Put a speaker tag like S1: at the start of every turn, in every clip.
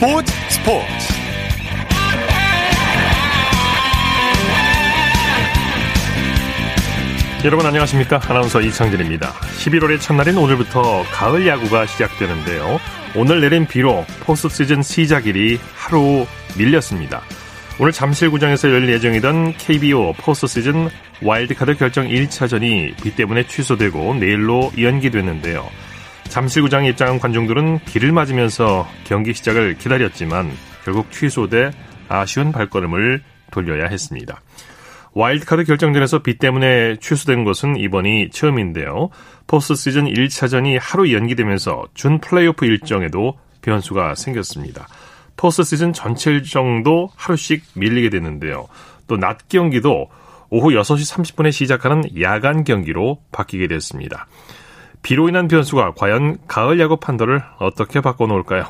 S1: 스포츠 스포츠. 여러분 안녕하십니까? 아나운서 이창진입니다. 11월의 첫날인 오늘부터 가을 야구가 시작되는데요. 오늘 내린 비로 포스트 시즌 시작일이 하루 밀렸습니다. 오늘 잠실구장에서 열릴 예정이던 KBO 포스트 시즌 와일드카드 결정 1차전이 비 때문에 취소되고 내일로 연기됐는데요 잠실구장에 입장한 관중들은 비를 맞으면서 경기 시작을 기다렸지만 결국 취소돼 아쉬운 발걸음을 돌려야 했습니다. 와일드카드 결정전에서 비 때문에 취소된 것은 이번이 처음인데요. 포스트 시즌 1차전이 하루 연기되면서 준 플레이오프 일정에도 변수가 생겼습니다. 포스트 시즌 전체 일정도 하루씩 밀리게 됐는데요. 또 낮 경기도 오후 6시 30분에 시작하는 야간 경기로 바뀌게 됐습니다. 비로 인한 변수가 과연 가을 야구 판도를 어떻게 바꿔놓을까요?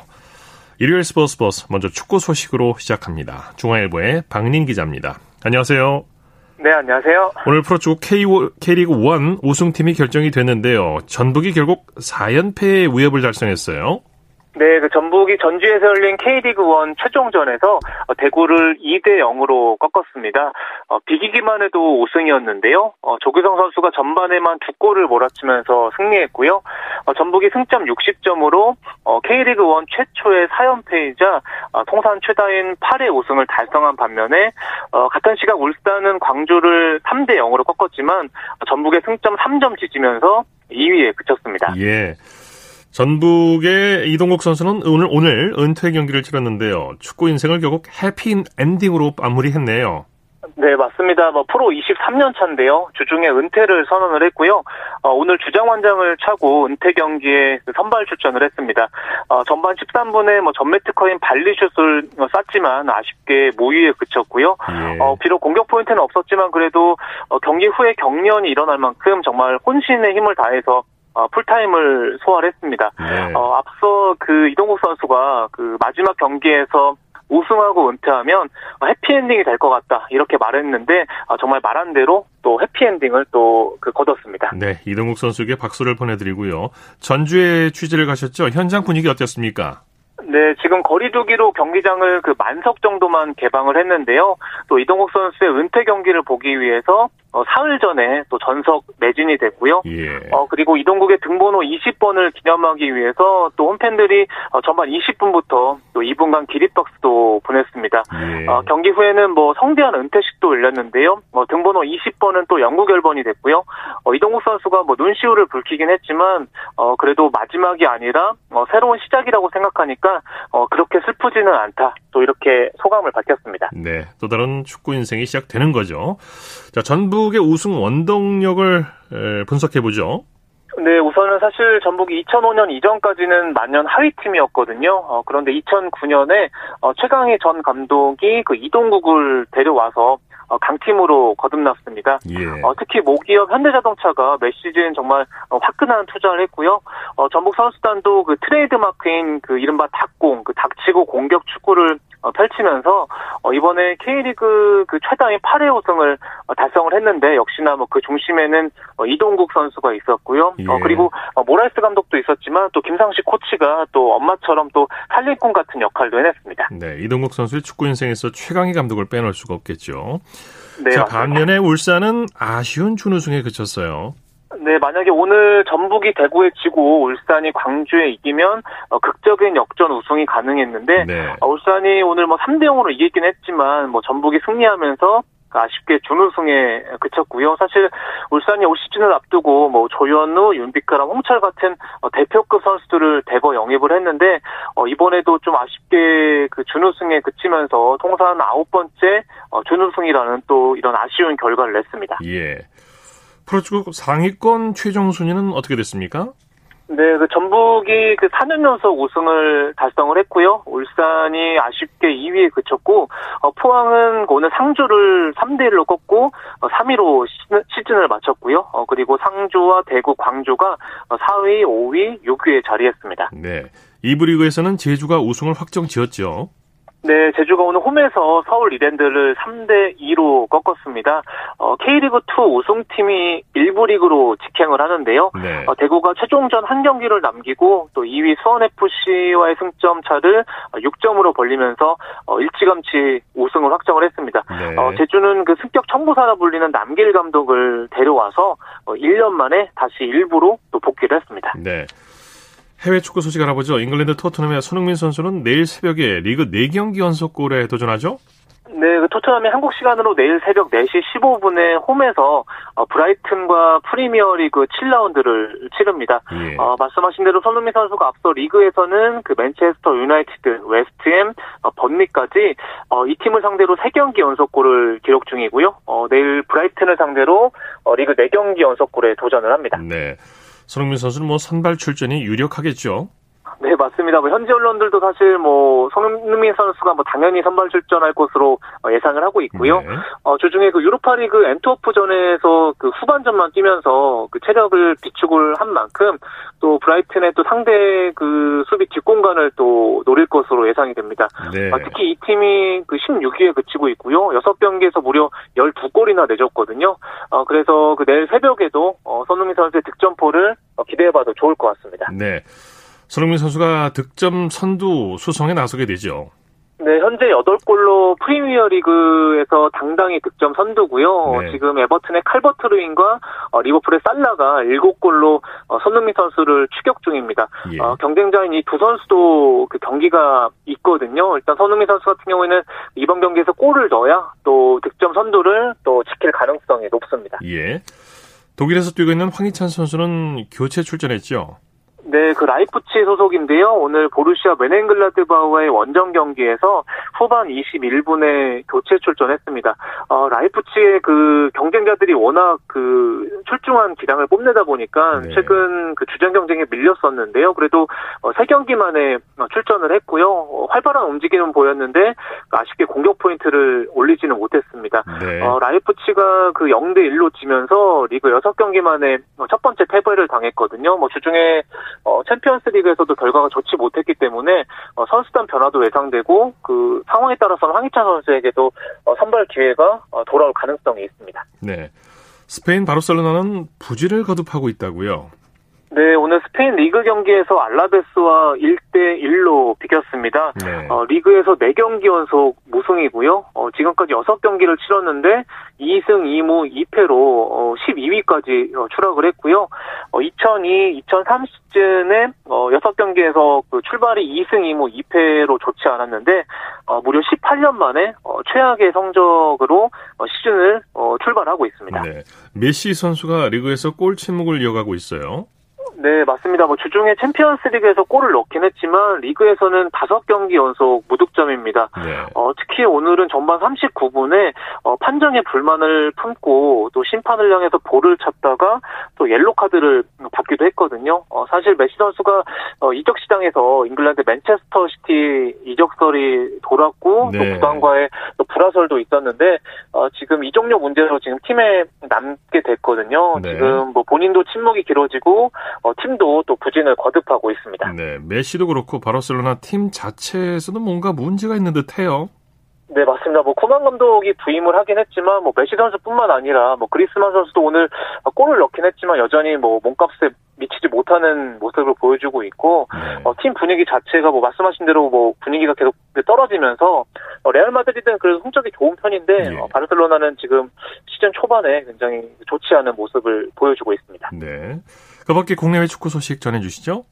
S1: 일요일 스포츠 버스 먼저 축구 소식으로 시작합니다. 중앙일보의 박린 기자입니다. 안녕하세요.
S2: 네, 안녕하세요.
S1: 오늘 프로축구 K, K리그 1 우승팀이 결정이 됐는데요. 전북이 결국 4연패의 위협을 달성했어요.
S2: 네, 그 전북이 전주에서 열린 K리그 1 최종전에서 어, 대구를 2대 0으로 꺾었습니다. 어, 비기기만 해도 5승이었는데요. 어, 조규성 선수가 전반에만 두 골을 몰아치면서 승리했고요. 어, 전북이 승점 60점으로 어, K리그 1 최초의 4연패이자 어, 통산 최다인 8회 우승을 달성한 반면에 같은 시각 울산은 광주를 3대 0으로 꺾었지만 전북의 승점 3점 뒤지면서 2위에 그쳤습니다.
S1: 예. 전북의 이동국 선수는 오늘 오늘 은퇴 경기를 치렀는데요. 축구 인생을 결국 해피 엔딩으로 마무리했네요.
S2: 네, 맞습니다. 뭐 프로 23년 차인데요. 주중에 은퇴를 선언을 했고요. 어, 오늘 주장원장을 차고 은퇴 경기에 그 선발 출전을 했습니다. 어, 전반 13분에 뭐 전매특허인 발리슛을 쐈지만 아쉽게 모의에 그쳤고요. 예. 어, 비록 공격 포인트는 없었지만 그래도 어, 경기 후에 경련이 일어날 만큼 정말 혼신의 힘을 다해서 어, 풀타임을 소화했습니다. 네. 어, 앞서 그 이동국 선수가 그 마지막 경기에서 우승하고 은퇴하면 해피엔딩이 될 것 같다 이렇게 말했는데 어, 정말 말한 대로 또 해피엔딩을 또 그 거뒀습니다.
S1: 네, 이동국 선수에게 박수를 보내드리고요. 전주에 취재를 가셨죠? 현장 분위기 어땠습니까?
S2: 네, 지금 거리두기로 경기장을 그 만석 정도만 개방을 했는데요. 또 이동국 선수의 은퇴 경기를 보기 위해서 어, 사흘 전에 또 전석 매진이 됐고요. 예. 어, 그리고 이동국의 등번호 20번을 기념하기 위해서 또 홈팬들이 어, 전반 20분부터 또 2분간 기립박수도 보냈습니다. 예. 어, 경기 후에는 뭐 성대한 은퇴식도 열렸는데요. 뭐 등번호 20번은 또 영구 결번이 됐고요. 어, 이동국 선수가 뭐 눈시울을 붉히긴 했지만 어, 그래도 마지막이 아니라 어, 새로운 시작이라고 생각하니까 어, 그렇게 슬프지는 않다. 또 이렇게 소감을 밝혔습니다.
S1: 네, 또 다른 축구 인생이 시작되는 거죠. 자, 전북의 우승 원동력을 분석해 보죠.
S2: 네, 우선은 사실 전북이 2005년 이전까지는 만년 하위 팀이었거든요. 어, 그런데 2009년에 어, 최강희 전 감독이 그 이동국을 데려와서 어, 강팀으로 거듭났습니다. 예. 어, 특히 모기업 현대자동차가 매 시즌 정말 어, 화끈한 투자를 했고요. 어, 전북 선수단도 그 트레이드 마크인 그 이른바 닭공, 그 닥치고 공격 축구를 어, 펼치면서 어, 이번에 K리그 그 최다인 8회 우승을 어, 달성을 했는데 역시나 뭐 그 중심에는 이동국 선수가 있었고요. 예. 그리고 모라이스 감독도 있었지만 또 김상식 코치가 또 엄마처럼 또 살림꾼 같은 역할도 해냈습니다.
S1: 네, 이동국 선수의 축구 인생에서 최강희 감독을 빼놓을 수가 없겠죠. 네, 자, 반면에 울산은 아쉬운 준우승에 그쳤어요.
S2: 네, 만약에 오늘 전북이 대구에 지고 울산이 광주에 이기면 어, 극적인 역전 우승이 가능했는데 네. 어, 울산이 오늘 뭐 3대 0으로 이기긴 했지만 뭐 전북이 승리하면서 아쉽게 준우승에 그쳤고요. 사실 울산이 올 시즌을 앞두고 뭐 조현우, 윤비카랑 홍철 같은 어, 대표급 선수들을 대거 영입을 했는데 어, 이번에도 좀 아쉽게 그 준우승에 그치면서 통산 아홉 번째 어, 준우승이라는 또 이런 아쉬운 결과를 냈습니다.
S1: 예. 프로축구 상위권 최종 순위는 어떻게 됐습니까?
S2: 네, 그 전북이 그 4년 연속 우승을 달성을 했고요. 울산이 아쉽게 2위에 그쳤고, 어, 포항은 오늘 상주를 3대 1로 꺾고 어, 3위로 시즌을 마쳤고요. 어, 그리고 상주와 대구, 광주가 4위, 5위, 6위에 자리했습니다.
S1: 네, 2부 리그에서는 제주가 우승을 확정 지었죠.
S2: 네, 제주가 오늘 홈에서 서울 이랜드를 3대 2로 꺾었습니다. 어, K리그 2 우승팀이 1부 리그로 직행을 하는데요. 네. 어, 대구가 최종전 한 경기를 남기고 또 2위 수원FC와의 승점 차를 6점으로 벌리면서 어, 일찌감치 우승을 확정을 했습니다. 네. 어, 제주는 그 승격 청부사라 불리는 남기일 감독을 데려와서 1년 어, 만에 다시 1부로 또 복귀를 했습니다.
S1: 네. 해외 축구 소식 알아보죠. 잉글랜드 토트넘의 손흥민 선수는 내일 새벽에 리그 4경기 연속골에 도전하죠?
S2: 네, 그 토트넘이 한국 시간으로 내일 새벽 4시 15분에 홈에서 어, 브라이튼과 프리미어리그 7라운드를 치릅니다. 예. 어, 말씀하신 대로 손흥민 선수가 앞서 리그에서는 그 맨체스터 유나이티드, 웨스트햄, 어, 번리까지 어, 이 팀을 상대로 3경기 연속골을 기록 중이고요. 어, 내일 브라이튼을 상대로 어, 리그 4경기 연속골에 도전을 합니다.
S1: 네. 손흥민 선수는 뭐 선발 출전이 유력하겠죠.
S2: 네, 맞습니다. 뭐 현지 언론들도 사실 뭐 손흥민 선수가 뭐 당연히 선발 출전할 것으로 어, 예상을 하고 있고요. 네. 어, 주중에 그 유로파리그 엔트워프전에서 그 후반전만 뛰면서 그 체력을 비축을 한 만큼 또 브라이튼의 또 상대 그 수비 뒷공간을 또 노릴 것으로 예상이 됩니다. 네. 어, 특히 이 팀이 그 16위에 그치고 있고요. 6경기에서 무려 12골이나 내줬거든요. 어, 그래서 그 내일 새벽에도 어, 손흥민 선수의 득점포를 어, 기대해봐도 좋을 것 같습니다.
S1: 네. 손흥민 선수가 득점 선두 수성에 나서게 되죠.
S2: 네, 현재 8골로 프리미어 리그에서 당당히 득점 선두고요. 네. 지금 에버튼의 칼버트 루인과 어, 리버풀의 살라가 7골로 어, 손흥민 선수를 추격 중입니다. 예. 어, 경쟁자인 이 두 선수도 그 경기가 있거든요. 일단 손흥민 선수 같은 경우에는 이번 경기에서 골을 넣어야 또 득점 선두를 또 지킬 가능성이 높습니다.
S1: 예. 독일에서 뛰고 있는 황희찬 선수는 교체 출전했죠.
S2: 네, 그 라이프치 소속인데요. 오늘 보루시아 묀헨글라트바흐와의 원정 경기에서 후반 21분에 교체 출전했습니다. 어, 라이프치의 그 경쟁자들이 워낙 그 출중한 기량을 뽐내다 보니까 네. 최근 그 주전 경쟁에 밀렸었는데요. 그래도 어, 세 경기 만에 출전을 했고요. 어, 활발한 움직임은 보였는데 아쉽게 공격 포인트를 올리지는 못했습니다. 네. 어, 라이프치가 그 0대 1로 지면서 리그 6경기 만에 첫 번째 패배를 당했거든요. 뭐 주중에 어, 챔피언스리그에서도 결과가 좋지 못했기 때문에 어, 선수단 변화도 예상되고 그 상황에 따라서는 황희찬 선수에게도 어, 선발 기회가 어, 돌아올 가능성이 있습니다.
S1: 네. 스페인 바르셀로나는 부진을 거듭하고 있다고요.
S2: 네, 오늘 스페인 리그 경기에서 알라베스와 1대 1로 비겼습니다. 네. 어, 리그에서 4경기 연속 무승이고요. 어, 지금까지 6경기를 치렀는데 2승 2무 2패로 어, 12위까지 어, 추락을 했고요. 어, 2002, 2003 시즌에 어, 6경기에서 그 출발이 2승 2무 2패로 좋지 않았는데 어, 무려 18년 만에 어, 최악의 성적으로 어, 시즌을 어, 출발하고 있습니다. 네.
S1: 메시 선수가 리그에서 골 침묵을 이어가고 있어요.
S2: 네, 맞습니다. 뭐 주중에 챔피언스 리그에서 골을 넣긴 했지만 리그에서는 5경기 연속 무득점입니다. 네. 어, 특히 오늘은 전반 39분에 어, 판정에 불만을 품고 또 심판을 향해서 볼을 찼다가 또 옐로 카드를 받기도 했거든요. 어, 사실 메시 선수가 어, 이적 시장에서 잉글랜드 맨체스터 시티 이적설이 돌았고 네. 또 구단과의 또 불화설도 있었는데 어, 지금 이종료 문제로 지금 팀에 남게 됐거든요. 네. 지금 뭐 본인도 침묵이 길어지고 어, 팀도 또 부진을 거듭하고 있습니다.
S1: 네, 메시도 그렇고 바르셀로나 팀 자체에서도 뭔가 문제가 있는 듯해요.
S2: 네, 맞습니다. 뭐 코만 감독이 부임을 하긴 했지만 뭐 메시 선수뿐만 아니라 뭐 그리스만 선수도 오늘 골을 넣긴 했지만 여전히 뭐 몸값에 미치지 못하는 모습을 보여주고 있고 네. 어, 팀 분위기 자체가 뭐 말씀하신 대로 뭐 분위기가 계속 떨어지면서 어, 레알 마드리드는 그래도 성적이 좋은 편인데 네. 어, 바르셀로나는 지금 시즌 초반에 굉장히 좋지 않은 모습을 보여주고 있습니다.
S1: 네. 그밖에 국내외 축구 소식 전해주시죠.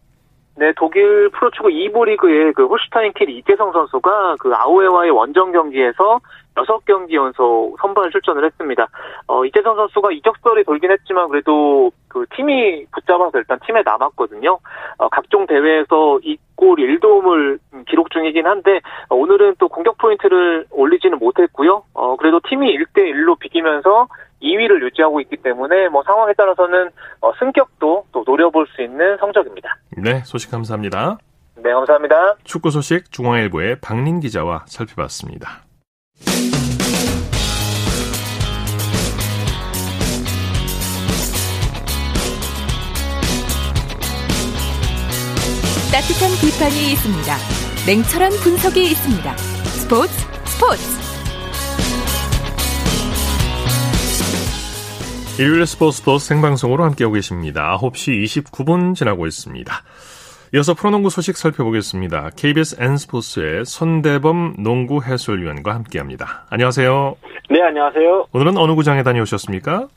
S2: 네, 독일 프로축구 2부 리그의 그 홀슈타인 킬 이재성 선수가 그 아우에와의 원정 경기에서 6경기 연속 선발 출전을 했습니다. 어, 이재성 선수가 이적설이 돌긴 했지만 그래도 그 팀이 붙잡아서 일단 팀에 남았거든요. 어, 각종 대회에서 2골 1도움을 기록 중이긴 한데 어, 오늘은 또 공격 포인트를 올리지는 못했고요. 어, 그래도 팀이 1대 1로 비기면서 2위를 유지하고 있기 때문에 뭐 상황에 따라서는 어, 승격도 또 노려볼 수 있는 성적입니다.
S1: 네, 소식 감사합니다.
S2: 네, 감사합니다.
S1: 축구 소식 중앙일보의 박린 기자와 살펴봤습니다.
S3: 따뜻한 비판이 있습니다. 냉철한 분석이 있습니다. 스포츠 스포츠
S1: 일요일 스포츠 스포츠 생방송으로 함께하고 계십니다. 9시 29분 지나고 있습니다. 이어서 프로농구 소식 살펴보겠습니다. KBS N스포츠의 손대범 농구 해설위원과 함께합니다. 안녕하세요.
S4: 네, 안녕하세요.
S1: 오늘은 어느 구장에 다녀오셨습니까?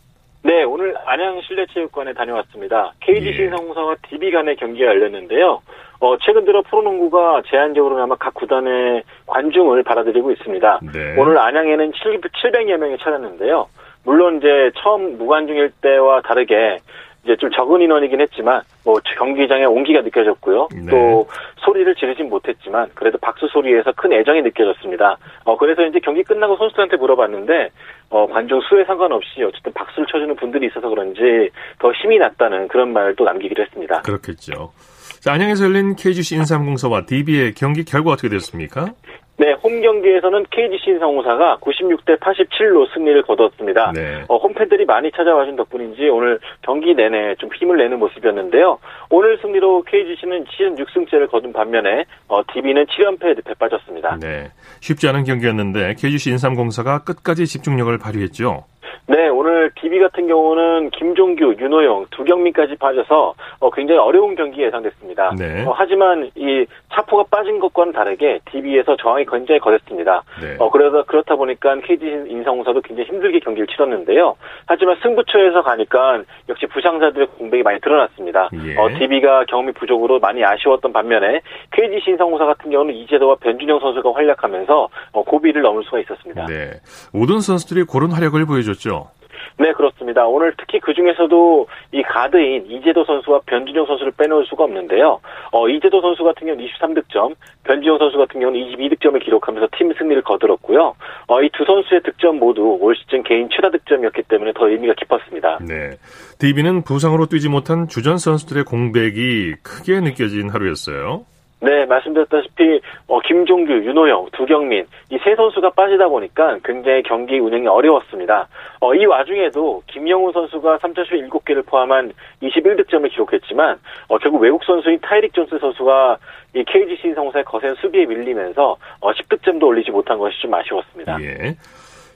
S4: 네, 오늘 안양 실내체육관에 다녀왔습니다. KGC
S1: 예.
S4: 성사와 DB 간의 경기가 열렸는데요. 어, 최근 들어 프로농구가 제한적으로나마 각 구단의 관중을 받아들이고 있습니다.
S1: 네.
S4: 오늘 안양에는 700여 명이 찾았는데요. 물론 이제 처음 무관중일 때와 다르게 이제 좀 적은 인원이긴 했지만 뭐 경기장에 온기가 느껴졌고요.
S1: 네.
S4: 또 소리를 지르진 못했지만 그래도 박수 소리에서 큰 애정이 느껴졌습니다. 어 그래서 이제 경기 끝나고 선수들한테 물어봤는데 어 관중 수에 상관없이 어쨌든 박수를 쳐주는 분들이 있어서 그런지 더 힘이 났다는 그런 또 남기기로 했습니다.
S1: 그렇겠죠. 자, 안양에서 열린 KGC 인삼공사와 DB의 경기 결과 어떻게 됐습니까?
S4: 네, 홈 경기에서는 KGC 인상공사가 96대 87로 승리를 거뒀습니다.
S1: 네.
S4: 어, 홈팬들이 많이 찾아와준 덕분인지 오늘 경기 내내 좀 힘을 내는 모습이었는데요. 오늘 승리로 KGC는 시즌 6승째를 거둔 반면에 어, DB는 7연패에 늪에 빠졌습니다.
S1: 네. 쉽지 않은 경기였는데 KGC 인삼공사가 끝까지 집중력을 발휘했죠.
S4: 네, 오늘 DB 같은 경우는 김종규, 윤호영, 두경민까지 빠져서 어, 굉장히 어려운 경기 예상됐습니다.
S1: 네.
S4: 어, 하지만 이 차포가 빠진 것과는 다르게 DB에서 저항이 굉장히 거셌습니다.
S1: 네.
S4: 어, 그래서 그렇다 보니까 KG 인상공사도 굉장히 힘들게 경기를 치렀는데요. 하지만 승부처에서 가니까 역시 부상자들의 공백이 많이 드러났습니다.
S1: 예.
S4: 어, DB가 경험이 부족으로 많이 아쉬웠던 반면에 KG 인상공사 같은 경우는 이재도와 변준영 선수가 활약하면서 어, 고비를 넘을 수가 있었습니다.
S1: 네. 모든 선수들이 고른 활약을 보여줬 죠.
S4: 네, 그렇습니다. 오늘 특히 그 중에서도 이 가드인 이재도 선수와 변준영 선수를 빼놓을 수가 없는데요. 어, 이재도 선수 같은 경우는 23득점, 변준영 선수 같은 경우는 22득점을 기록하면서 팀 승리를 거들었고요. 어, 이 두 선수의 득점 모두 올 시즌 개인 최다 득점이었기 때문에 더 의미가 깊었습니다.
S1: 네. DB는 부상으로 뛰지 못한 주전 선수들의 공백이 크게 느껴진 하루였어요.
S4: 네, 말씀드렸다시피 어, 김종규, 윤호영, 두경민 이 세 선수가 빠지다 보니까 굉장히 경기 운영이 어려웠습니다. 어, 이 와중에도 김영훈 선수가 3점슛 7개를 포함한 21득점을 기록했지만 어, 결국 외국 선수인 타이릭 존스 선수가 이 KGC 성사의 거센 수비에 밀리면서 어, 10득점도 올리지 못한 것이 좀 아쉬웠습니다.
S1: 예.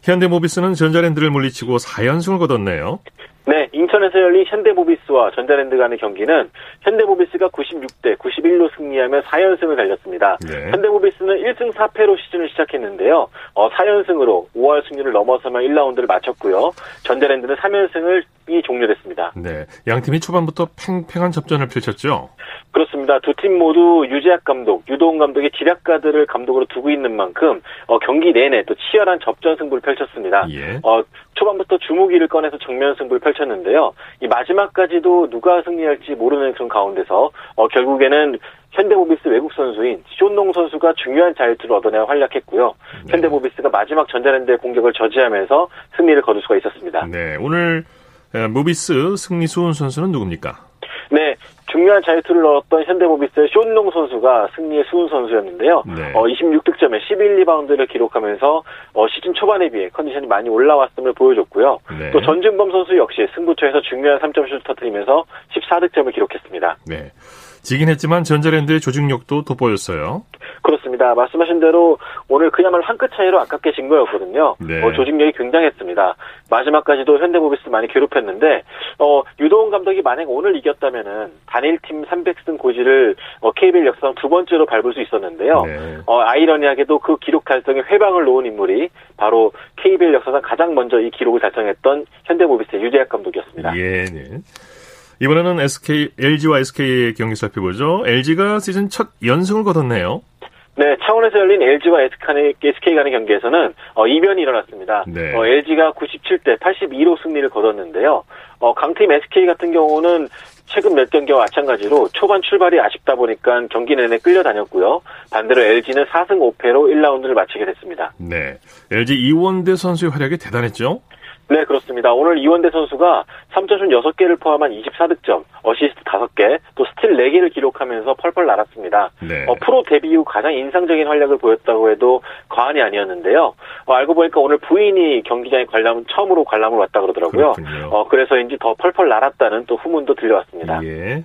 S1: 현대모비스는 전자랜드를 물리치고 4연승을 거뒀네요.
S4: 네, 인천에서 열린 현대모비스와 전자랜드 간의 경기는 현대모비스가 96대 91로 승리하며 4연승을 달렸습니다.
S1: 네.
S4: 현대모비스는 1승 4패로 시즌을 시작했는데요. 어, 4연승으로 5월 승률을 넘어서며 1라운드를 마쳤고요. 전자랜드는 3연승을 이 종료됐습니다.
S1: 네. 양 팀이 초반부터 팽팽한 접전을 펼쳤죠.
S4: 그렇습니다. 두 팀 모두 유재학 감독, 유도훈 감독의 지략가들을 감독으로 두고 있는 만큼 어, 경기 내내 또 치열한 접전 승부를 펼쳤습니다.
S1: 예.
S4: 어, 초반부터 주무기를 꺼내서 정면 승부를 펼쳤는데요. 이 마지막까지도 누가 승리할지 모르는 그런 가운데서 어, 결국에는 현대모비스 외국 선수인 쇼농 선수가 중요한 자유투를 얻어내 활약했고요.
S1: 네.
S4: 현대모비스가 마지막 전자랜드의 공격을 저지하면서 승리를 거둘 수가 있었습니다.
S1: 네. 오늘 에, 모비스 승리 수훈 선수는 누굽니까?
S4: 네, 중요한 자유투를 넣었던 현대모비스의 쇼농 선수가 승리의 수훈 선수였는데요.
S1: 네.
S4: 어, 26득점에 11리바운드를 기록하면서 어, 시즌 초반에 비해 컨디션이 많이 올라왔음을 보여줬고요.
S1: 네.
S4: 또 전준범 선수 역시 승부처에서 중요한 3점슛을 터뜨리면서 14득점을 기록했습니다.
S1: 네. 지긴 했지만 전자랜드의 조직력도 돋보였어요.
S4: 그렇습니다. 말씀하신 대로 오늘 그야말로 한 끗 차이로 아깝게 진 거였거든요.
S1: 네.
S4: 어, 조직력이 굉장했습니다. 마지막까지도 현대모비스 많이 괴롭혔는데 어, 유도훈 감독이 만약 오늘 이겼다면은 단일팀 300승 고지를 어, KBL 역사상 두 번째로 밟을 수 있었는데요.
S1: 네.
S4: 어, 아이러니하게도 그 기록 달성에 회방을 놓은 인물이 바로 KBL 역사상 가장 먼저 이 기록을 달성했던 현대모비스의 유재학 감독이었습니다.
S1: 예, 네. 이번에는 SK, LG와 SK의 경기 살펴보죠. LG가 시즌 첫 연승을 거뒀네요.
S4: 네, 차원에서 열린 LG와 SK 간의 경기에서는 어, 이변이 일어났습니다.
S1: 네.
S4: 어, LG가 97대 82로 승리를 거뒀는데요. 어, 강팀 SK 같은 경우는 최근 몇 경기와 마찬가지로 초반 출발이 아쉽다 보니까 경기 내내 끌려다녔고요. 반대로 LG는 4승 5패로 1라운드를 마치게 됐습니다.
S1: 네. LG 이원대 선수의 활약이 대단했죠.
S4: 네, 그렇습니다. 오늘 이원대 선수가 3점슛 6개를 포함한 24득점, 어시스트 5개, 또 스틸 4개를 기록하면서 펄펄 날았습니다.
S1: 네.
S4: 어, 프로 데뷔 이후 가장 인상적인 활약을 보였다고 해도 과언이 아니었는데요. 어, 알고 보니까 오늘 부인이 경기장에 관람 처음으로 관람을 왔다 그러더라고요.
S1: 그렇군요.
S4: 어, 그래서인지 더 펄펄 날았다는 또 후문도 들려왔습니다.
S1: 예.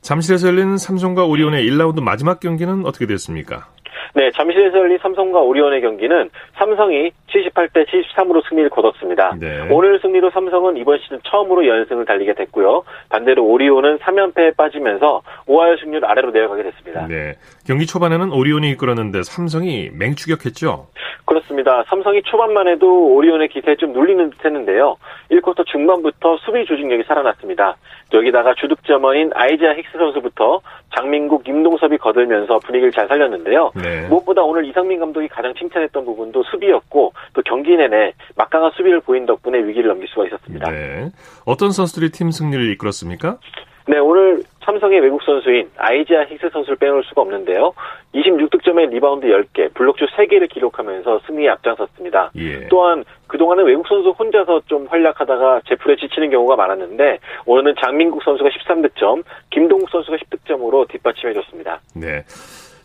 S1: 잠실에서 열린 삼성과 오리온의 1라운드 마지막 경기는 어떻게 됐습니까?
S4: 네, 잠실에서 열린 삼성과 오리온의 경기는 삼성이 78대 73으로 승리를 거뒀습니다. 네. 오늘 승리로 삼성은 이번 시즌 처음으로 연승을 달리게 됐고요. 반대로 오리온은 3연패에 빠지면서 5할 승률 아래로 내려가게 됐습니다.
S1: 네. 경기 초반에는 오리온이 이끌었는데 삼성이 맹추격했죠?
S4: 그렇습니다. 삼성이 초반만 해도 오리온의 기세에 좀 눌리는 듯 했는데요. 1쿼터 중반부터 수비 조직력이 살아났습니다. 여기다가 주득점원인 아이자 힉스 선수부터 장민국, 임동섭이 거들면서 분위기를 잘 살렸는데요. 네. 무엇보다 오늘 이상민 감독이 가장 칭찬했던 부분도 수비였고 또 경기 내내 막강한 수비를 보인 덕분에 위기를 넘길 수가 있었습니다. 네.
S1: 어떤 선수들이 팀 승리를 이끌었습니까?
S4: 네, 오늘 삼성의 외국 선수인 아이제아 힉스 선수를 빼놓을 수가 없는데요. 26득점에 리바운드 10개, 블록슛 3개를 기록하면서 승리에 앞장섰습니다. 예. 또한 그동안은 외국 선수 혼자서 좀 활약하다가 제풀에 지치는 경우가 많았는데 오늘은 장민국 선수가 13득점, 김동욱 선수가 10득점으로 뒷받침해줬습니다.
S1: 네.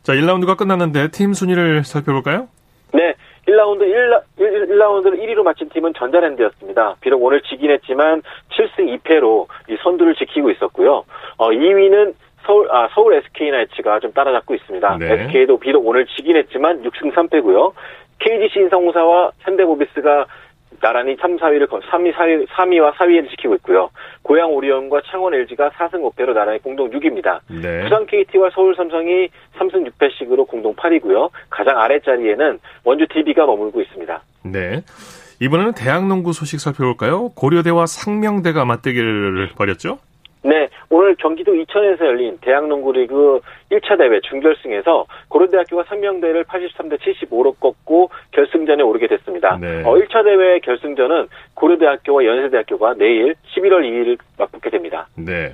S1: 자, 1라운드가 끝났는데 팀 순위를 살펴볼까요?
S4: 네. 1라운드 1라, 1, 라운드를 1위로 마친 팀은 전자랜드였습니다. 비록 오늘 지긴 했지만 7승 2패로 이 선두를 지키고 있었고요. 어, 2위는 서울 아 서울 SK 나이츠가 좀 따라잡고 있습니다. 네. SK도 비록 오늘 지긴 했지만 6승 3패고요. KGC 인성공사와 현대모비스가 나란히 3, 4위를 3위, 4위, 3위와 4위를 지키고 있고요. 고양 오리온과 창원 LG가 4승 5패로 나란히 공동 6위입니다. 네. 부산 KT와 서울 삼성이 3승 6패씩으로 공동 8위고요. 가장 아래 자리에는 원주 TV가 머물고 있습니다.
S1: 네. 이번에는 대학농구 소식 살펴볼까요? 고려대와 상명대가 맞대결을 벌였죠?
S4: 네, 오늘 경기도 이천에서 열린 대학농구리그 1차 대회 준결승에서 고려대학교가 상명대를 83대 75로 꺾고 결승전에 오르게 됐습니다. 네. 어, 1차 대회 결승전은 고려대학교와 연세대학교가 내일 11월 2일 맞붙게 됩니다.
S1: 네,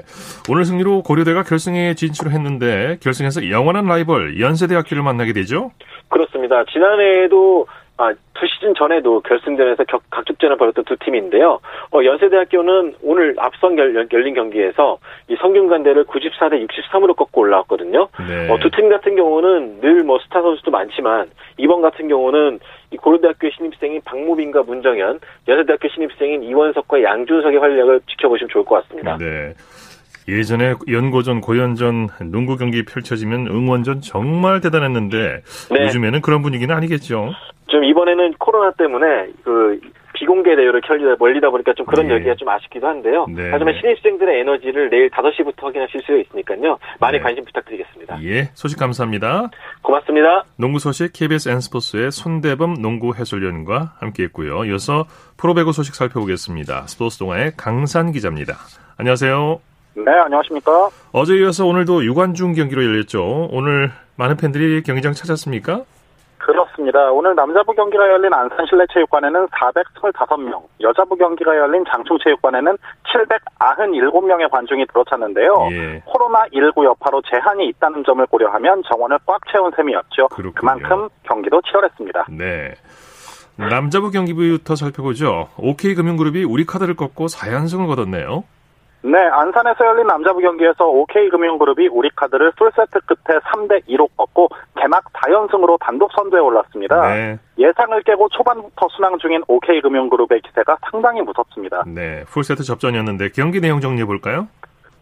S1: 오늘 승리로 고려대가 결승에 진출했는데 결승에서 영원한 라이벌 연세대학교를 만나게 되죠?
S4: 그렇습니다. 지난해에도 아, 두 시즌 전에도 결승전에서 격, 각축전을 벌였던 두 팀인데요. 어, 연세대학교는 오늘 앞선 결, 열린 경기에서 이 성균관대를 94대 63으로 꺾고 올라왔거든요. 네. 어, 두 팀 같은 경우는 늘 뭐 스타 선수도 많지만 이번 같은 경우는 이 고려대학교 신입생인 박무빈과 문정현, 연세대학교 신입생인 이원석과 양준석의 활약을 지켜보시면 좋을 것 같습니다. 네.
S1: 예전에 연고전, 고연전 농구 경기 펼쳐지면 응원전 정말 대단했는데 네. 요즘에는 그런 분위기는 아니겠죠.
S4: 좀 이번에는 코로나 때문에 그 비공개 대회를 켜리다 멀리다 보니까 좀 그런 네. 얘기가 좀 아쉽기도 한데요. 네. 하지만 신입생들의 에너지를 내일 5시부터 확인하실 수가 있으니까요. 많이 네. 관심 부탁드리겠습니다.
S1: 예, 소식 감사합니다.
S4: 고맙습니다.
S1: 농구 소식 KBS N스포츠의 손대범 농구 해설위원과 함께했고요. 이어서 프로배구 소식 살펴보겠습니다. 스포츠 동아의 강산 기자입니다. 안녕하세요.
S3: 네, 안녕하십니까.
S1: 어제 이어서 오늘도 유관중 경기로 열렸죠. 오늘 많은 팬들이 경기장 찾았습니까?
S3: 그렇습니다. 오늘 남자부 경기가 열린 안산실내체육관에는 425명, 여자부 경기가 열린 장충체육관에는 797명의 관중이 들어찼는데요. 예. 코로나19 여파로 제한이 있다는 점을 고려하면 정원을 꽉 채운 셈이었죠. 그렇군요. 그만큼 경기도 치열했습니다.
S1: 네. 남자부 경기부터 살펴보죠. OK금융그룹이 우리카드를 꺾고 4연승을 거뒀네요.
S3: 네, 안산에서 열린 남자부 경기에서 OK금융그룹이 우리카드를 풀세트 끝에 3대 2로 꺾고 개막 4연승으로 단독 선두에 올랐습니다. 네. 예상을 깨고 초반부터 순항 중인 OK금융그룹의 기세가 상당히 무섭습니다.
S1: 네, 풀세트 접전이었는데 경기 내용 정리해 볼까요?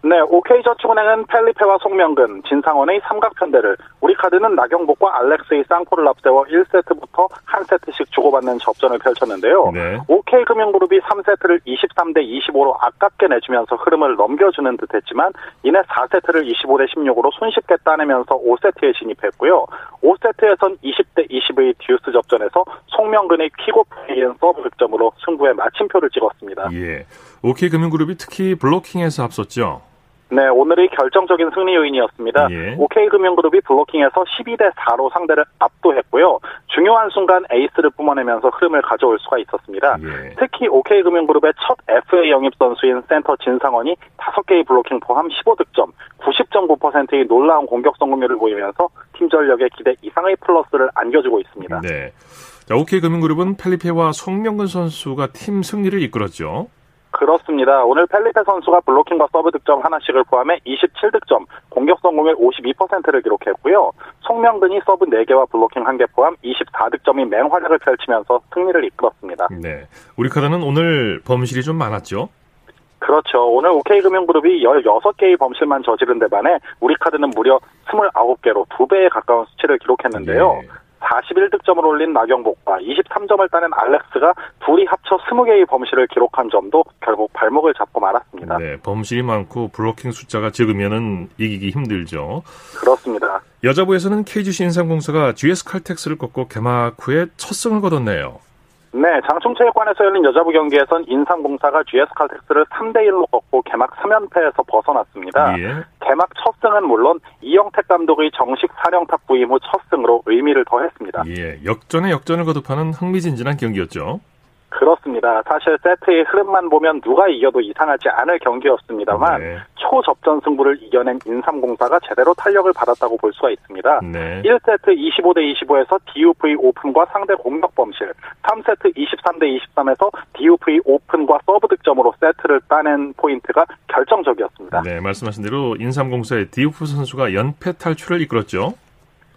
S3: 네, OK저축은행은 펠리페와 송명근, 진상헌의 삼각편대를, 우리카드는 나경복과 알렉스의 쌍포를 앞세워 1세트부터 한 세트씩 주고받는 접전을 펼쳤는데요. 네. OK금융그룹이 3세트를 23대 25로 아깝게 내주면서 흐름을 넘겨주는 듯했지만 이내 4세트를 25대 16으로 손쉽게 따내면서 5세트에 진입했고요. 5세트에선 20대 20의 듀스 접전에서 송명근의 퀵오픈에 이은 서브 득점으로 승부에 마침표를 찍었습니다.
S1: 예. OK금융그룹이 특히 블로킹에서 앞섰죠.
S3: 네, 오늘이 결정적인 승리 요인이었습니다. 예. OK금융그룹이 블로킹에서 12대 4로 상대를 압도했고요. 중요한 순간 에이스를 뿜어내면서 흐름을 가져올 수가 있었습니다. 예. 특히 OK금융그룹의 첫 FA 영입 선수인 센터 진상원이 5개의 블로킹 포함 15득점, 90.9%의 놀라운 공격 성공률을 보이면서 팀 전력의 기대 이상의 플러스를 안겨주고 있습니다. 네.
S1: 자, OK금융그룹은 펠리페와 송명근 선수가 팀 승리를 이끌었죠.
S3: 그렇습니다. 오늘 펠리페 선수가 블로킹과 서브 득점 하나씩을 포함해 27득점, 공격 성공률 52%를 기록했고요. 송명근이 서브 4개와 블로킹 1개 포함 24득점이 맹활약을 펼치면서 승리를 이끌었습니다.
S1: 네. 우리 카드는 오늘 범실이 좀 많았죠?
S3: 그렇죠. 오늘 OK금융그룹이 16개의 범실만 저지른 데 반해 우리 카드는 무려 29개로 2배에 가까운 수치를 기록했는데요. 예. 41득점을 올린 나경복과 23점을 따낸 알렉스가 둘이 합쳐 20개의 범실을 기록한 점도 결국 발목을 잡고 말았습니다.
S1: 네, 범실이 많고 블로킹 숫자가 적으면 이기기 힘들죠.
S3: 그렇습니다.
S1: 여자부에서는 KGC 인삼공사가 GS 칼텍스를 꺾고 개막 후에 첫 승을 거뒀네요.
S3: 네, 장충체육관에서 열린 여자부 경기에선 인삼공사가 GS칼텍스를 3대 1로 꺾고 개막 3연패에서 벗어났습니다. 예. 개막 첫 승은 물론 이영택 감독의 정식 사령탑 부임 후 첫 승으로 의미를 더했습니다.
S1: 예, 역전에 역전을 거듭하는 흥미진진한 경기였죠.
S3: 그렇습니다. 사실 세트의 흐름만 보면 누가 이겨도 이상하지 않을 경기였습니다만 네. 초접전 승부를 이겨낸 인삼공사가 제대로 탄력을 받았다고 볼 수가 있습니다. 네. 1세트 25대 25에서 디우프 오픈과 상대 공격 범실, 3세트 23대 23에서 디우프 오픈과 서브 득점으로 세트를 따낸 포인트가 결정적이었습니다.
S1: 네, 말씀하신 대로 인삼공사의 디우프 선수가 연패 탈출을 이끌었죠.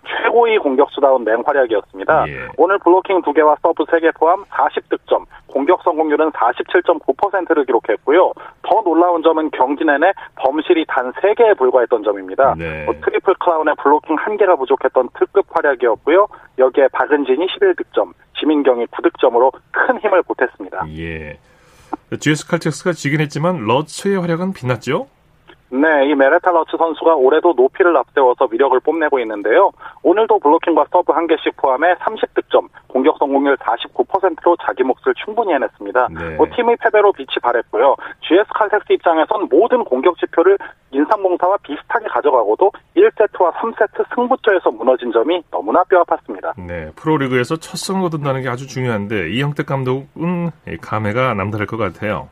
S3: 최고의 공격수다운 맹활약이었습니다. 예. 오늘 블로킹 2개와 서브 3개 포함 40득점, 공격 성공률은 47.9%를 기록했고요. 더 놀라운 점은 경기 내내 범실이 단 3개에 불과했던 점입니다. 네. 뭐, 트리플 크라운의 블로킹 1개가 부족했던 특급 활약이었고요. 여기에 박은진이 11득점, 지민경이 9득점으로 큰 힘을 보탰습니다.
S1: 예. GS 칼텍스가 지긴 했지만 러츠의 활약은 빛났죠?
S3: 네, 이 메레타 러츠 선수가 올해도 높이를 앞세워서 위력을 뽐내고 있는데요. 오늘도 블로킹과 서브 한 개씩 포함해 30득점, 공격 성공률 49%로 자기 몫을 충분히 해냈습니다. 네. 뭐 팀의 패배로 빛이 바랬고요. GS 칼텍스 입장에선 모든 공격 지표를 인삼공사와 비슷하게 가져가고도 1세트와 3세트 승부처에서 무너진 점이 너무나 뼈아팠습니다.
S1: 네, 프로리그에서 첫 승을 거둔다는 게 아주 중요한데 이영택 감독은 감회가 남다를 것 같아요.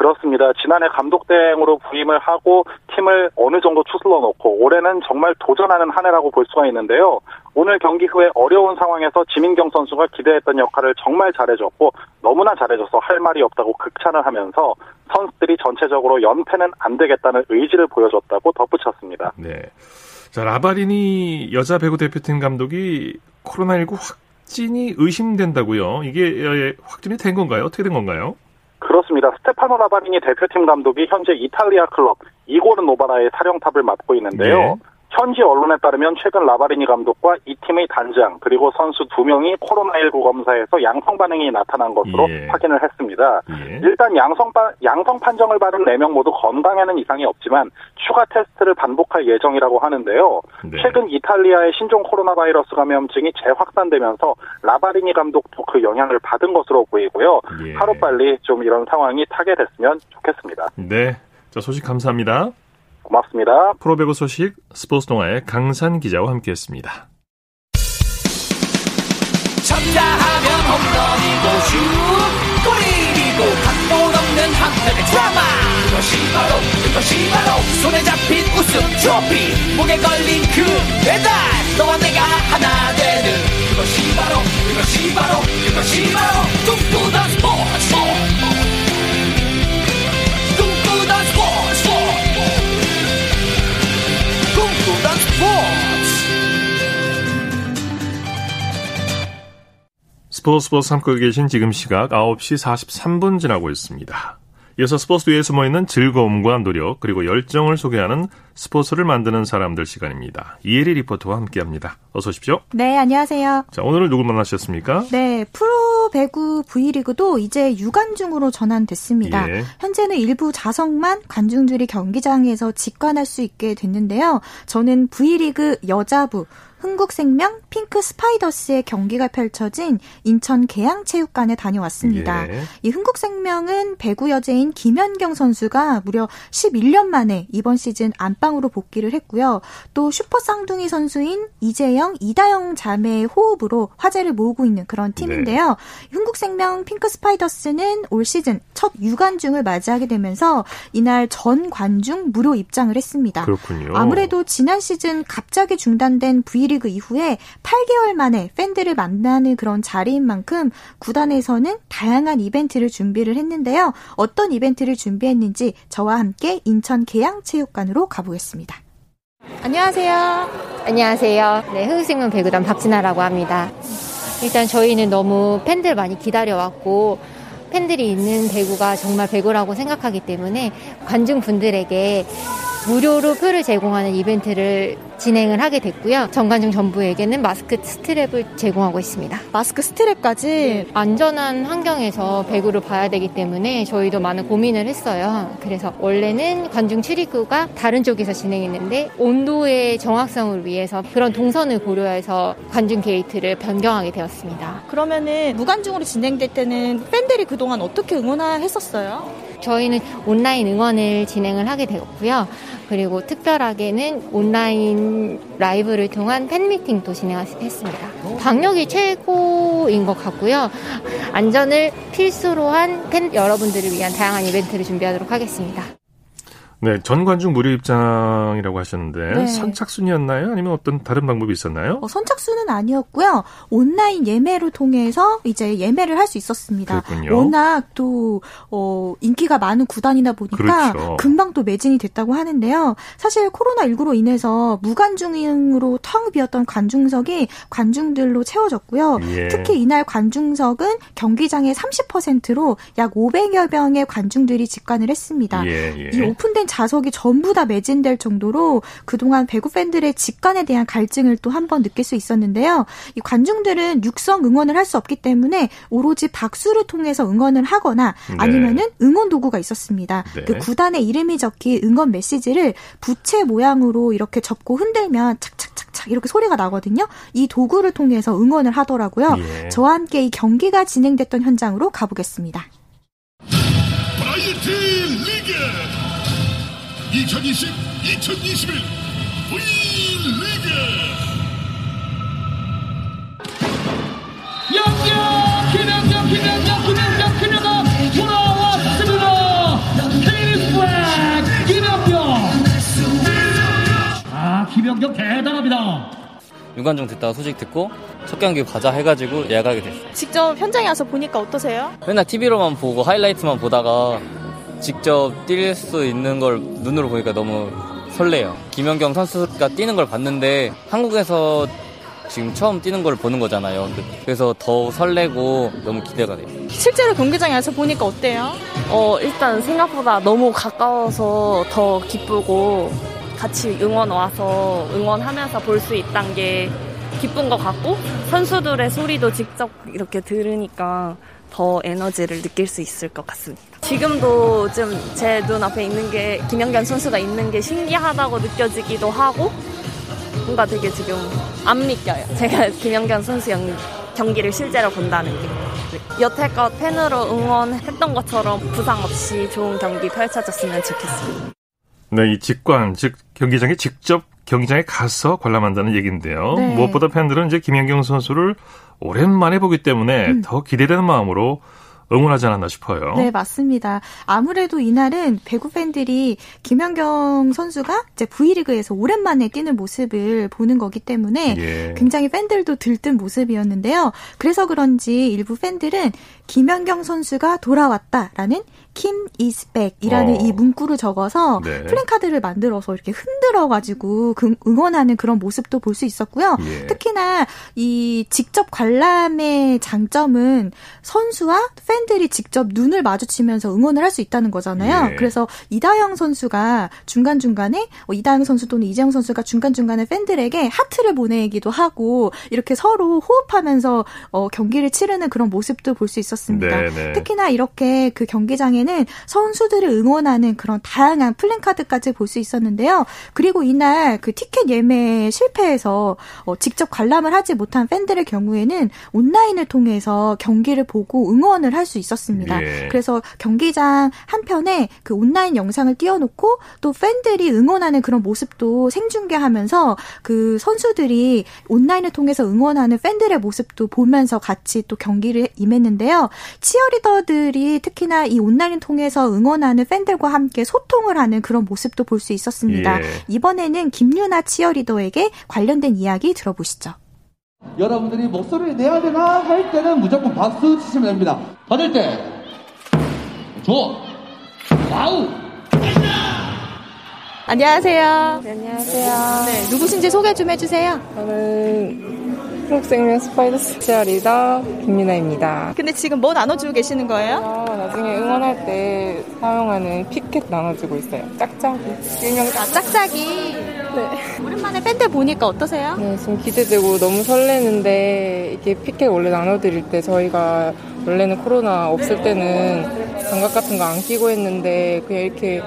S3: 그렇습니다. 지난해 감독 대행으로 부임을 하고 팀을 어느 정도 추슬러 놓고 올해는 정말 도전하는 한 해라고 볼 수가 있는데요. 오늘 경기 후에 어려운 상황에서 지민경 선수가 기대했던 역할을 정말 잘해줬고 너무나 잘해줘서 할 말이 없다고 극찬을 하면서 선수들이 전체적으로 연패는 안 되겠다는 의지를 보여줬다고 덧붙였습니다.
S1: 네. 자, 라바리니 여자 배구 대표팀 감독이 코로나19 확진이 의심된다고요. 이게 확진이 된 건가요? 어떻게 된 건가요?
S3: 그렇습니다. 스테파노 라바리니 대표팀 감독이 현재 이탈리아 클럽 이고르 노바라의 사령탑을 맡고 있는데요. 네. 현지 언론에 따르면 최근 라바리니 감독과 이 팀의 단장 그리고 선수 두 명이 코로나19 검사에서 양성 반응이 나타난 것으로 예. 확인을 했습니다. 예. 일단 양성 양성 판정을 받은 네 명 모두 건강에는 이상이 없지만 추가 테스트를 반복할 예정이라고 하는데요. 네. 최근 이탈리아의 신종 코로나 바이러스 감염증이 재확산되면서 라바리니 감독도 그 영향을 받은 것으로 보이고요. 예. 하루빨리 좀 이런 상황이 타게 됐으면 좋겠습니다.
S1: 네. 자, 소식 감사합니다.
S3: 고맙습니다.
S1: 프로배구 소식 스포츠 동아의 강산 기자와 함께했습니다. 쳤다 하면 홈런이고 슛 골이고 각본 없는 한편의 드라마 그것이 바로 그것이 바로 손에 잡힌 우승 트로피 목에 걸린 그 배달 너와 내가 하나 되는 그것이 바로 그것이 바로 그것이 바로 꿈꾸던 스포츠 스포츠 스포츠 삼고 계신 지금 시각 9시 43분 지나고 있습니다. 이어서 스포츠 위에 숨어있는 즐거움과 노력 그리고 열정을 소개하는 스포츠를 만드는 사람들 시간입니다. 이혜리 리포터와 함께합니다. 어서 오십시오.
S5: 네, 안녕하세요.
S1: 자, 오늘은 누구 만나셨습니까?
S5: 네, 프로 배구 V리그도 이제 유관중으로 전환됐습니다. 예. 현재는 일부 좌석만 관중들이 경기장에서 직관할 수 있게 됐는데요. 저는 V리그 여자부 흥국생명 핑크 스파이더스의 경기가 펼쳐진 인천 계양체육관에 다녀왔습니다. 예. 이 흥국생명은 배구 여제인 김연경 선수가 무려 11년 만에 이번 시즌 안방으로 복귀를 했고요. 또 슈퍼 쌍둥이 선수인 이재영, 이다영 자매의 호흡으로 화제를 모으고 있는 그런 팀인데요. 네. 흥국생명 핑크 스파이더스는 올 시즌 첫 유관중을 맞이하게 되면서 이날 전 관중 무료 입장을 했습니다.
S1: 그렇군요.
S5: 아무래도 지난 시즌 갑자기 중단된 V V리그 이후에 8개월 만에 팬들을 만나는 그런 자리인 만큼 구단에서는 다양한 이벤트를 준비를 했는데요. 어떤 이벤트를 준비했는지 저와 함께 인천 계양체육관으로 가보겠습니다. 안녕하세요.
S6: 안녕하세요. 네, 흥생명 배구단 박진아라고 합니다. 일단 저희는 너무 팬들 많이 기다려왔고 팬들이 있는 배구가 정말 배구라고 생각하기 때문에 관중분들에게 무료로 표를 제공하는 이벤트를 진행을 하게 됐고요. 전 관중 전부에게는 마스크 스트랩을 제공하고 있습니다.
S5: 마스크 스트랩까지 네.
S6: 안전한 환경에서 배구를 봐야 되기 때문에 저희도 많은 고민을 했어요. 그래서 원래는 관중 출입구가 다른 쪽에서 진행했는데 온도의 정확성을 위해서 그런 동선을 고려해서 관중 게이트를 변경하게 되었습니다.
S5: 그러면은 무관중으로 진행될 때는 팬들이 그동안 어떻게 응원했었어요?
S6: 저희는 온라인 응원을 진행을 하게 되었고요. 그리고 특별하게는 온라인 라이브를 통한 팬미팅도 진행했습니다. 방역이 최고인 것 같고요. 안전을 필수로 한 팬 여러분들을 위한 다양한 이벤트를 준비하도록 하겠습니다.
S1: 네, 전관중 무료 입장이라고 하셨는데 네. 선착순이었나요? 아니면 어떤 다른 방법이 있었나요?
S5: 어, 선착순은 아니었고요. 온라인 예매로 통해서 이제 예매를 할 수 있었습니다. 그랬군요. 워낙 또 어, 인기가 많은 구단이다 보니까 그렇죠. 금방 또 매진이 됐다고 하는데요. 사실 코로나 19로 인해서 무관중으로 텅 비었던 관중석이 관중들로 채워졌고요. 예. 특히 이날 관중석은 경기장의 30%로 약 500여 명의 관중들이 직관을 했습니다. 예, 예. 이 오픈된 자석이 전부 다 매진될 정도로 그동안 배구 팬들의 직관에 대한 갈증을 또 한 번 느낄 수 있었는데요. 이 관중들은 육성 응원을 할 수 없기 때문에 오로지 박수를 통해서 응원을 하거나 네. 아니면은 응원 도구가 있었습니다. 네. 그 구단의 이름이 적힌 응원 메시지를 부채 모양으로 이렇게 접고 흔들면 착착착착 이렇게 소리가 나거든요. 이 도구를 통해서 응원을 하더라고요. 예. 저와 함께 이 경기가 진행됐던 현장으로 가보겠습니다. 브라이트 리그 2020, 2021 V리그! 영영 김영경 김영경 김영경 김영경 돌아왔습니다. 케이스 블랙 김영경
S7: 아 김영경 대단합니다. 윤관중 듣다가 소식 듣고 첫 경기 가자 해가지고 예약하게 됐어요.
S5: 직접 현장에 와서 보니까 어떠세요?
S7: 맨날 TV로만 보고 하이라이트만 보다가 직접 뛸 수 있는 걸 눈으로 보니까 너무 설레요. 김연경 선수가 뛰는 걸 봤는데 한국에서 지금 처음 뛰는 걸 보는 거잖아요. 그래서 더 설레고 너무 기대가 돼요.
S5: 실제로 경기장에 와서 보니까 어때요?
S8: 어, 일단 생각보다 너무 가까워서 더 기쁘고 같이 응원 와서 응원하면서 볼 수 있다는 게 기쁜 것 같고 선수들의 소리도 직접 이렇게 들으니까 더 에너지를 느낄 수 있을 것 같습니다. 지금도 좀 제 눈앞에 있는 게 김연경 선수가 있는 게 신기하다고 느껴지기도 하고 뭔가 되게 지금 안 믿겨요. 제가 김연경 선수 영, 경기를 실제로 본다는 게. 여태껏 팬으로 응원했던 것처럼 부상 없이 좋은 경기 펼쳐졌으면 좋겠습니다.
S1: 네, 이 직관, 즉 경기장에 직접 경기장에 가서 관람한다는 얘기인데요. 네. 무엇보다 팬들은 이제 김연경 선수를 오랜만에 보기 때문에 음. 더 기대되는 마음으로 응원하지 않았나 싶어요.
S5: 네, 맞습니다. 아무래도 이날은 배구 팬들이 김연경 선수가 이제 V리그에서 오랜만에 뛰는 모습을 보는 거기 때문에 예. 굉장히 팬들도 들뜬 모습이었는데요. 그래서 그런지 일부 팬들은 김연경 선수가 돌아왔다라는 킴 이스백이라는 어. 이 문구를 적어서 네. 플랜카드를 만들어서 이렇게 흔들어 가지고 그 응원하는 그런 모습도 볼 수 있었고요. 예. 특히나 이 직접 관람의 장점은 선수와 팬들이 직접 눈을 마주치면서 응원을 할 수 있다는 거잖아요. 예. 그래서 이다영 선수가 중간 중간에 어, 이다영 선수 또는 이재영 선수가 중간 중간에 팬들에게 하트를 보내기도 하고 이렇게 서로 호흡하면서 어, 경기를 치르는 그런 모습도 볼 수 있었습니다. 네, 네. 특히나 이렇게 그 경기장에 경기에는 선수들을 응원하는 그런 다양한 플랜카드까지 볼 수 있었는데요. 그리고 이날 그 티켓 예매 실패해서 어, 직접 관람을 하지 못한 팬들의 경우에는 온라인을 통해서 경기를 보고 응원을 할 수 있었습니다. 예. 그래서 경기장 한편에 그 온라인 영상을 띄워놓고 또 팬들이 응원하는 그런 모습도 생중계하면서 그 선수들이 온라인을 통해서 응원하는 팬들의 모습도 보면서 같이 또 경기를 임했는데요. 치어리더들이 특히나 이 온라인 온라인 통해서 응원하는 팬들과 함께 소통을 하는 그런 모습도 볼 수 있었습니다. 예. 이번에는 김유나 치어리더에게 관련된 이야기 들어보시죠.
S9: 여러분들이 목소리를 내야 되나 할 때는 무조건 박수 치시면 됩니다. 받을 때 좋아 와우
S5: 안녕하세요.
S8: 네, 안녕하세요.
S5: 네, 누구신지 소개 좀 해주세요.
S8: 저는
S10: 흥국생명 스파이더스 리더 김민아입니다.
S5: 근데 지금 뭐 나눠주고 계시는 거예요?
S10: 아, 나중에 응원할 때 사용하는 피켓 나눠주고 있어요. 짝짝이. 일명
S5: 아, 짝짝이. 네. 오랜만에 팬들 보니까 어떠세요?
S10: 네, 지금 기대되고 너무 설레는데 이게 피켓 원래 나눠드릴 때 저희가 원래는 코로나 없을 때는 장갑 같은 거 안 끼고 했는데 그냥 이렇게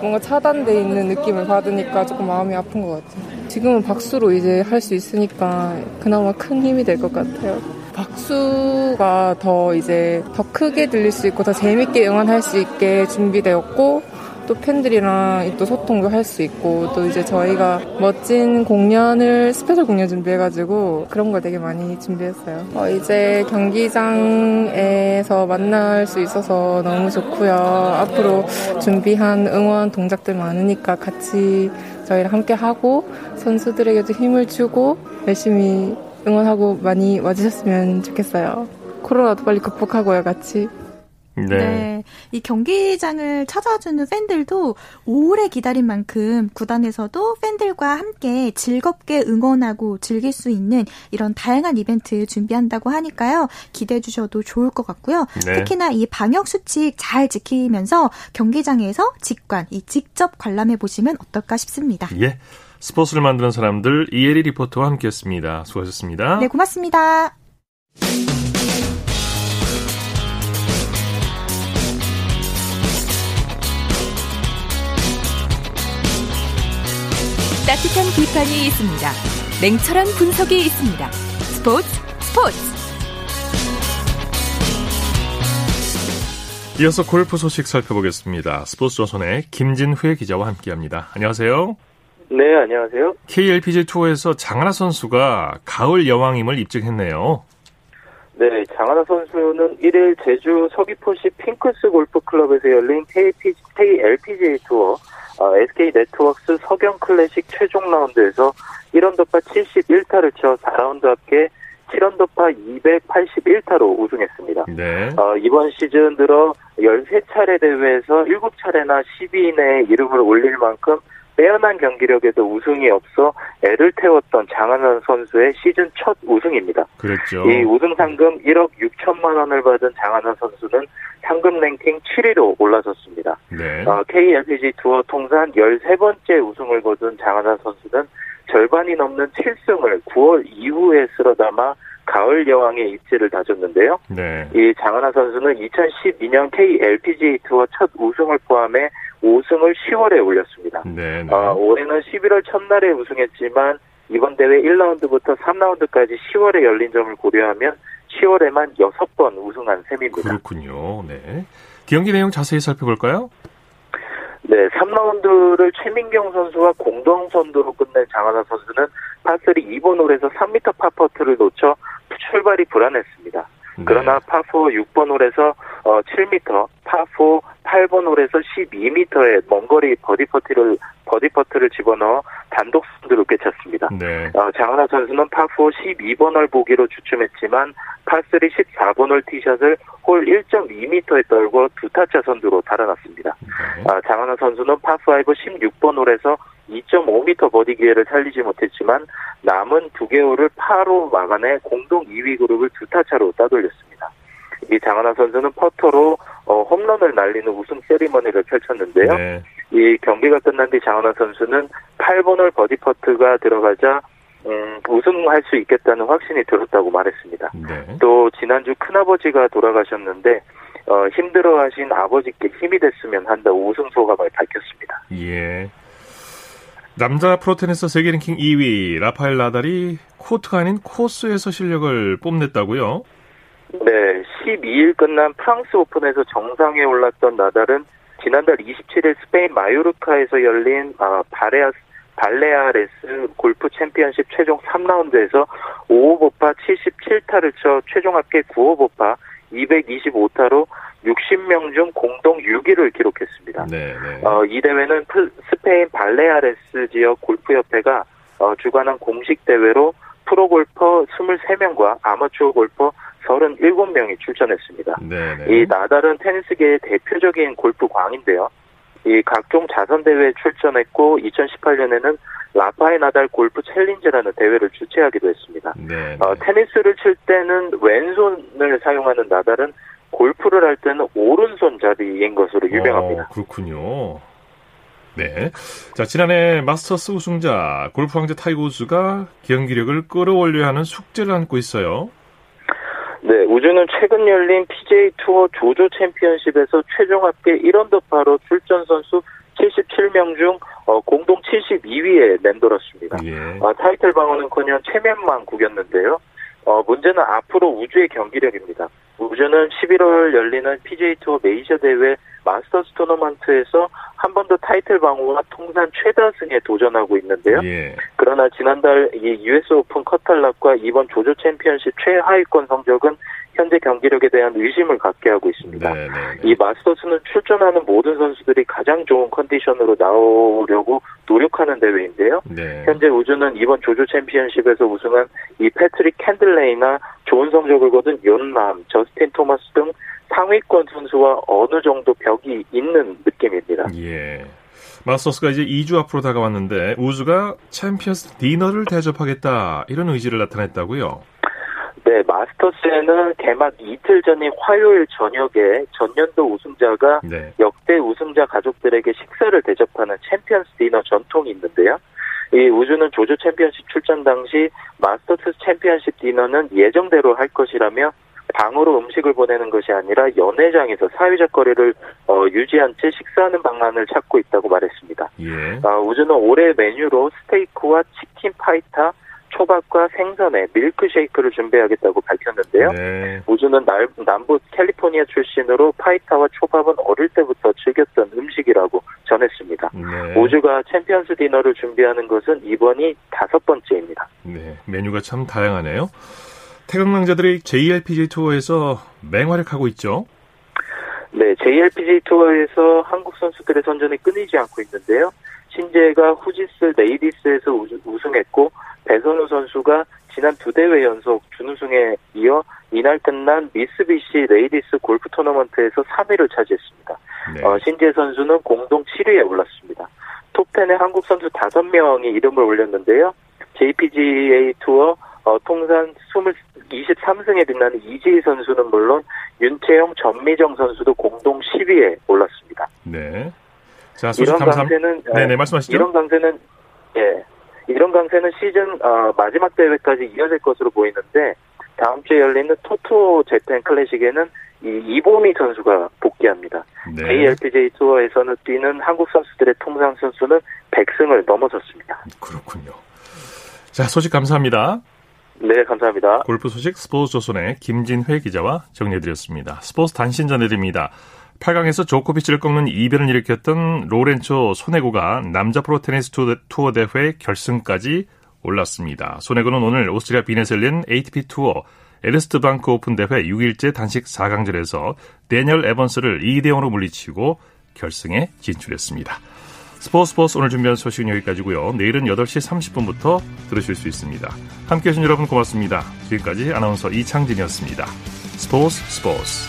S10: 뭔가 차단돼 있는 느낌을 받으니까 조금 마음이 아픈 것 같아요. 지금은 박수로 이제 할 수 있으니까 그나마 큰 힘이 될 것 같아요. 박수가 더 이제 더 크게 들릴 수 있고 더 재밌게 응원할 수 있게 준비되었고 또 팬들이랑 또 소통도 할 수 있고 또 이제 저희가 멋진 공연을 스페셜 공연 준비해가지고 그런 걸 되게 많이 준비했어요. 어, 이제 경기장에서 만날 수 있어서 너무 좋고요. 앞으로 준비한 응원 동작들 많으니까 같이 저희랑 함께 하고 선수들에게도 힘을 주고 열심히 응원하고 많이 와주셨으면 좋겠어요. 코로나도 빨리 극복하고요, 같이.
S5: 네. 네. 이 경기장을 찾아주는 팬들도 오래 기다린 만큼 구단에서도 팬들과 함께 즐겁게 응원하고 즐길 수 있는 이런 다양한 이벤트 준비한다고 하니까요. 기대해 주셔도 좋을 것 같고요. 네. 특히나 이 방역 수칙 잘 지키면서 경기장에서 직관, 이 직접 관람해 보시면 어떨까 싶습니다.
S1: 예. 스포츠를 만드는 사람들 이혜리 리포터와 함께했습니다. 수고하셨습니다.
S5: 네, 고맙습니다.
S11: 따뜻한 비판이 있습니다. 냉철한 분석이 있습니다. 스포츠 스포츠.
S1: 이어서 골프 소식 살펴보겠습니다. 스포츠 조선의 김진회 기자와 함께합니다. 안녕하세요.
S12: 네, 안녕하세요.
S1: KLPG 투어에서 장하나 선수가 가을 여왕임을 입증했네요.
S12: 네, 장하나 선수는 1일 제주 서귀포시 핑크스 골프 클럽에서 열린 KLPG, KLPGA 투어 어, SK 네트워크스 서경 클래식 최종 라운드에서 1언더파 71타를 쳐 4라운드 합계 7언더파 281타로 우승했습니다. 네. 어, 이번 시즌 들어 13차례 대회에서 7차례나 10위 내에 이름을 올릴 만큼 빼어난 경기력에도 우승이 없어 애를 태웠던 장하나 선수의 시즌 첫 우승입니다.
S1: 그랬죠.
S12: 이 우승 상금 1억 6천만 원을 받은 장하나 선수는 상금 랭킹 7위로 올라섰습니다. 네. 어, KLPG 투어 통산 13번째 우승을 거둔 장하나 선수는 절반이 넘는 7승을 9월 이후에 쓸어 담아 가을 여왕의 입지를 다졌는데요. 네. 이 장하나 선수는 2012년 KLPG 투어 첫 우승을 포함해 5승을 10월에 올렸습니다. 네, 네. 어, 올해는 11월 첫날에 우승했지만 이번 대회 1라운드부터 3라운드까지 10월에 열린 점을 고려하면 10월에만 6번 우승한 셈입니다.
S1: 그렇군요. 네. 경기 내용 자세히 살펴볼까요?
S12: 네, 3라운드를 최민경 선수와 공동 선두로 끝낸 장하나 선수는 파3 2번 홀에서 3m 파퍼트를 놓쳐 출발이 불안했습니다. 네. 그러나 파4 6번 홀에서 7m, 어, 파4 8번 홀에서 12m의 먼 거리 버디 퍼트를 버디 퍼트를 집어넣어 단독 선두를 꿰찼습니다. 네. 어, 장하나 선수는 파4 12번 홀 보기로 주춤했지만 파3 14번 홀 티샷을 홀 1.2m에 떨구고 두 타차 선두로 달아났습니다. 네. 어, 장하나 선수는 파5 16번 홀에서 2.5m 버디 기회를 살리지 못했지만 남은 두 개홀을 파로 막아내 공동 2위 그룹을 두 타차로 따돌렸습니다. 이 장하나 선수는 퍼터로 어, 홈런을 날리는 우승 세리머니를 펼쳤는데요. 네. 이 경기가 끝난 뒤 장하나 선수는 8번홀 버디 퍼트가 들어가자 음, 우승할 수 있겠다는 확신이 들었다고 말했습니다. 네. 또 지난주 큰아버지가 돌아가셨는데 어, 힘들어하신 아버지께 힘이 됐으면 한다고 우승 소감을 밝혔습니다.
S1: 예. 남자 프로테니스 세계 랭킹 2위 라파엘 나달이 코트가 아닌 코스에서 실력을 뽐냈다고요?
S12: 네, 12일 끝난 프랑스 오픈에서 정상에 올랐던 나달은 지난달 27일 스페인 마요르카에서 열린 아, 바레아 발레아레스 골프 챔피언십 최종 3라운드에서 5호 보파 77타를 쳐 최종 합계 9호 보파 225타로 60명 중 공동 6위를 기록했습니다. 네, 네. 어, 이 대회는 스페인 발레아레스 지역 골프협회가 어, 주관한 공식 대회로 프로골퍼 23명과 아마추어 골퍼 37명이 출전했습니다. 네, 네. 이 나달은 테니스계의 대표적인 골프 광인데요. 이 각종 자선 대회에 출전했고 2018년에는 라파의 나달 골프 챌린지라는 대회를 주최하기도 했습니다. 어, 테니스를 칠 때는 왼손을 사용하는 나달은 골프를 할 때는 오른손 자리인 것으로 유명합니다.
S1: 어, 그렇군요. 네. 자, 지난해 마스터스 우승자 골프 황제 타이거 우즈가 경기력을 끌어올려야 하는 숙제를 안고 있어요.
S12: 네, 우즈는 최근 열린 PGA 투어 조조 챔피언십에서 최종 합계 1언더파로 출전 선수 77명 중 어, 공동 72위에 맴돌았습니다. 예. 어, 타이틀 방어는커녕 체면만 구겼는데요. 어, 문제는 앞으로 우즈의 경기력입니다. 우즈는 11월 열리는 PGA 투어 메이저 대회 마스터스 토너먼트에서 한 번 더 타이틀 방어와 통산 최다승에 도전하고 있는데요. 예. 그러나 지난달 이 US 오픈 컷 탈락과 이번 조조 챔피언십 최하위권 성적은 현재 경기력에 대한 의심을 갖게 하고 있습니다. 네네네. 네, 네. 이 마스터스는 출전하는 모든 선수들이 가장 좋은 컨디션으로 나오려고 노력하는 대회인데요. 네. 현재 우즈는 이번 조조 챔피언십에서 우승한 이 패트릭 캔틀레이나 좋은 성적을 거둔 욘 람, 저스틴 토마스 등 상위권 선수와 어느 정도 벽이 있는 느낌입니다.
S1: 예. 마스터스가 이제 2주 앞으로 다가왔는데 우즈가 챔피언스 디너를 대접하겠다 이런 의지를 나타냈다고요?
S12: 네, 마스터스에는 개막 이틀 전인 화요일 저녁에 전년도 우승자가 네. 역대 우승자 가족들에게 식사를 대접하는 챔피언스 디너 전통이 있는데요. 이 우즈는 조조 챔피언십 출전 당시 마스터스 챔피언십 디너는 예정대로 할 것이라며 방으로 음식을 보내는 것이 아니라 연회장에서 사회적 거리를 어, 유지한 채 식사하는 방안을 찾고 있다고 말했습니다. 예. 어, 우즈는 올해 메뉴로 스테이크와 치킨 파이타, 초밥과 생선에 밀크쉐이크를 준비하겠다고 밝혔는데요. 네. 우즈는 날, 남부 캘리포니아 출신으로 파이타와 초밥은 어릴 때부터 즐겼던 음식이라고 전했습니다. 네. 우즈가 챔피언스 디너를 준비하는 것은 이번이 다섯 번째입니다.
S1: 네, 메뉴가 참 다양하네요. 태극 낭자들이 JLPGA 투어에서 맹활약하고 있죠.
S12: 네, JLPGA 투어에서 한국 선수들의 선전이 끊이지 않고 있는데요. 신지애가 후지쓰 레이디스에서 우승했고 배선우 선수가 지난 두 대회 연속 준우승에 이어 이날 끝난 미쓰비시 레이디스 골프 토너먼트에서 3위를 차지했습니다. 네. 어, 신지애 선수는 공동 7위에 올랐습니다. 톱10에 한국 선수 5명이 이름을 올렸는데요. JPGA 투어 어, 통산 20, 23승에 빛나는 이지희 선수는 물론 윤채영, 전미정 선수도 공동 10위에 올랐습니다.
S1: 네.
S12: 자, 이런 감사... 강세는
S1: 네네 네, 말씀하시죠.
S12: 이런 강세는 예. 이런 강세는 시즌 어, 마지막 대회까지 이어질 것으로 보이는데 다음 주에 열리는 토토 재팬 클래식에는 이 이보미 선수가 복귀합니다. 네. ALPJ 투어에서는 뛰는 한국 선수들의 통상 선수는 100승을 넘어섰습니다.
S1: 그렇군요. 자, 소식 감사합니다.
S12: 네, 감사합니다.
S1: 골프 소식 스포츠 조선의 김진회 기자와 정리해드렸습니다. 스포츠 단신 전해드립니다. 8강에서 조코비치를 꺾는 이변을 일으켰던 로렌초 소네고가 남자 프로 테니스 투어 대회 결승까지 올랐습니다. 소네고는 오늘 오스트리아 열린 ATP 투어 에르스테 방크 오픈 대회 6일째 단식 4강전에서 대니얼 에번스를 2대 0으로 물리치고 결승에 진출했습니다. 스포츠 스포츠 오늘 준비한 소식은 여기까지고요. 내일은 8시 30분부터 들으실 수 있습니다. 함께해 주신 여러분 고맙습니다. 지금까지 아나운서 이창진이었습니다. 스포츠 스포츠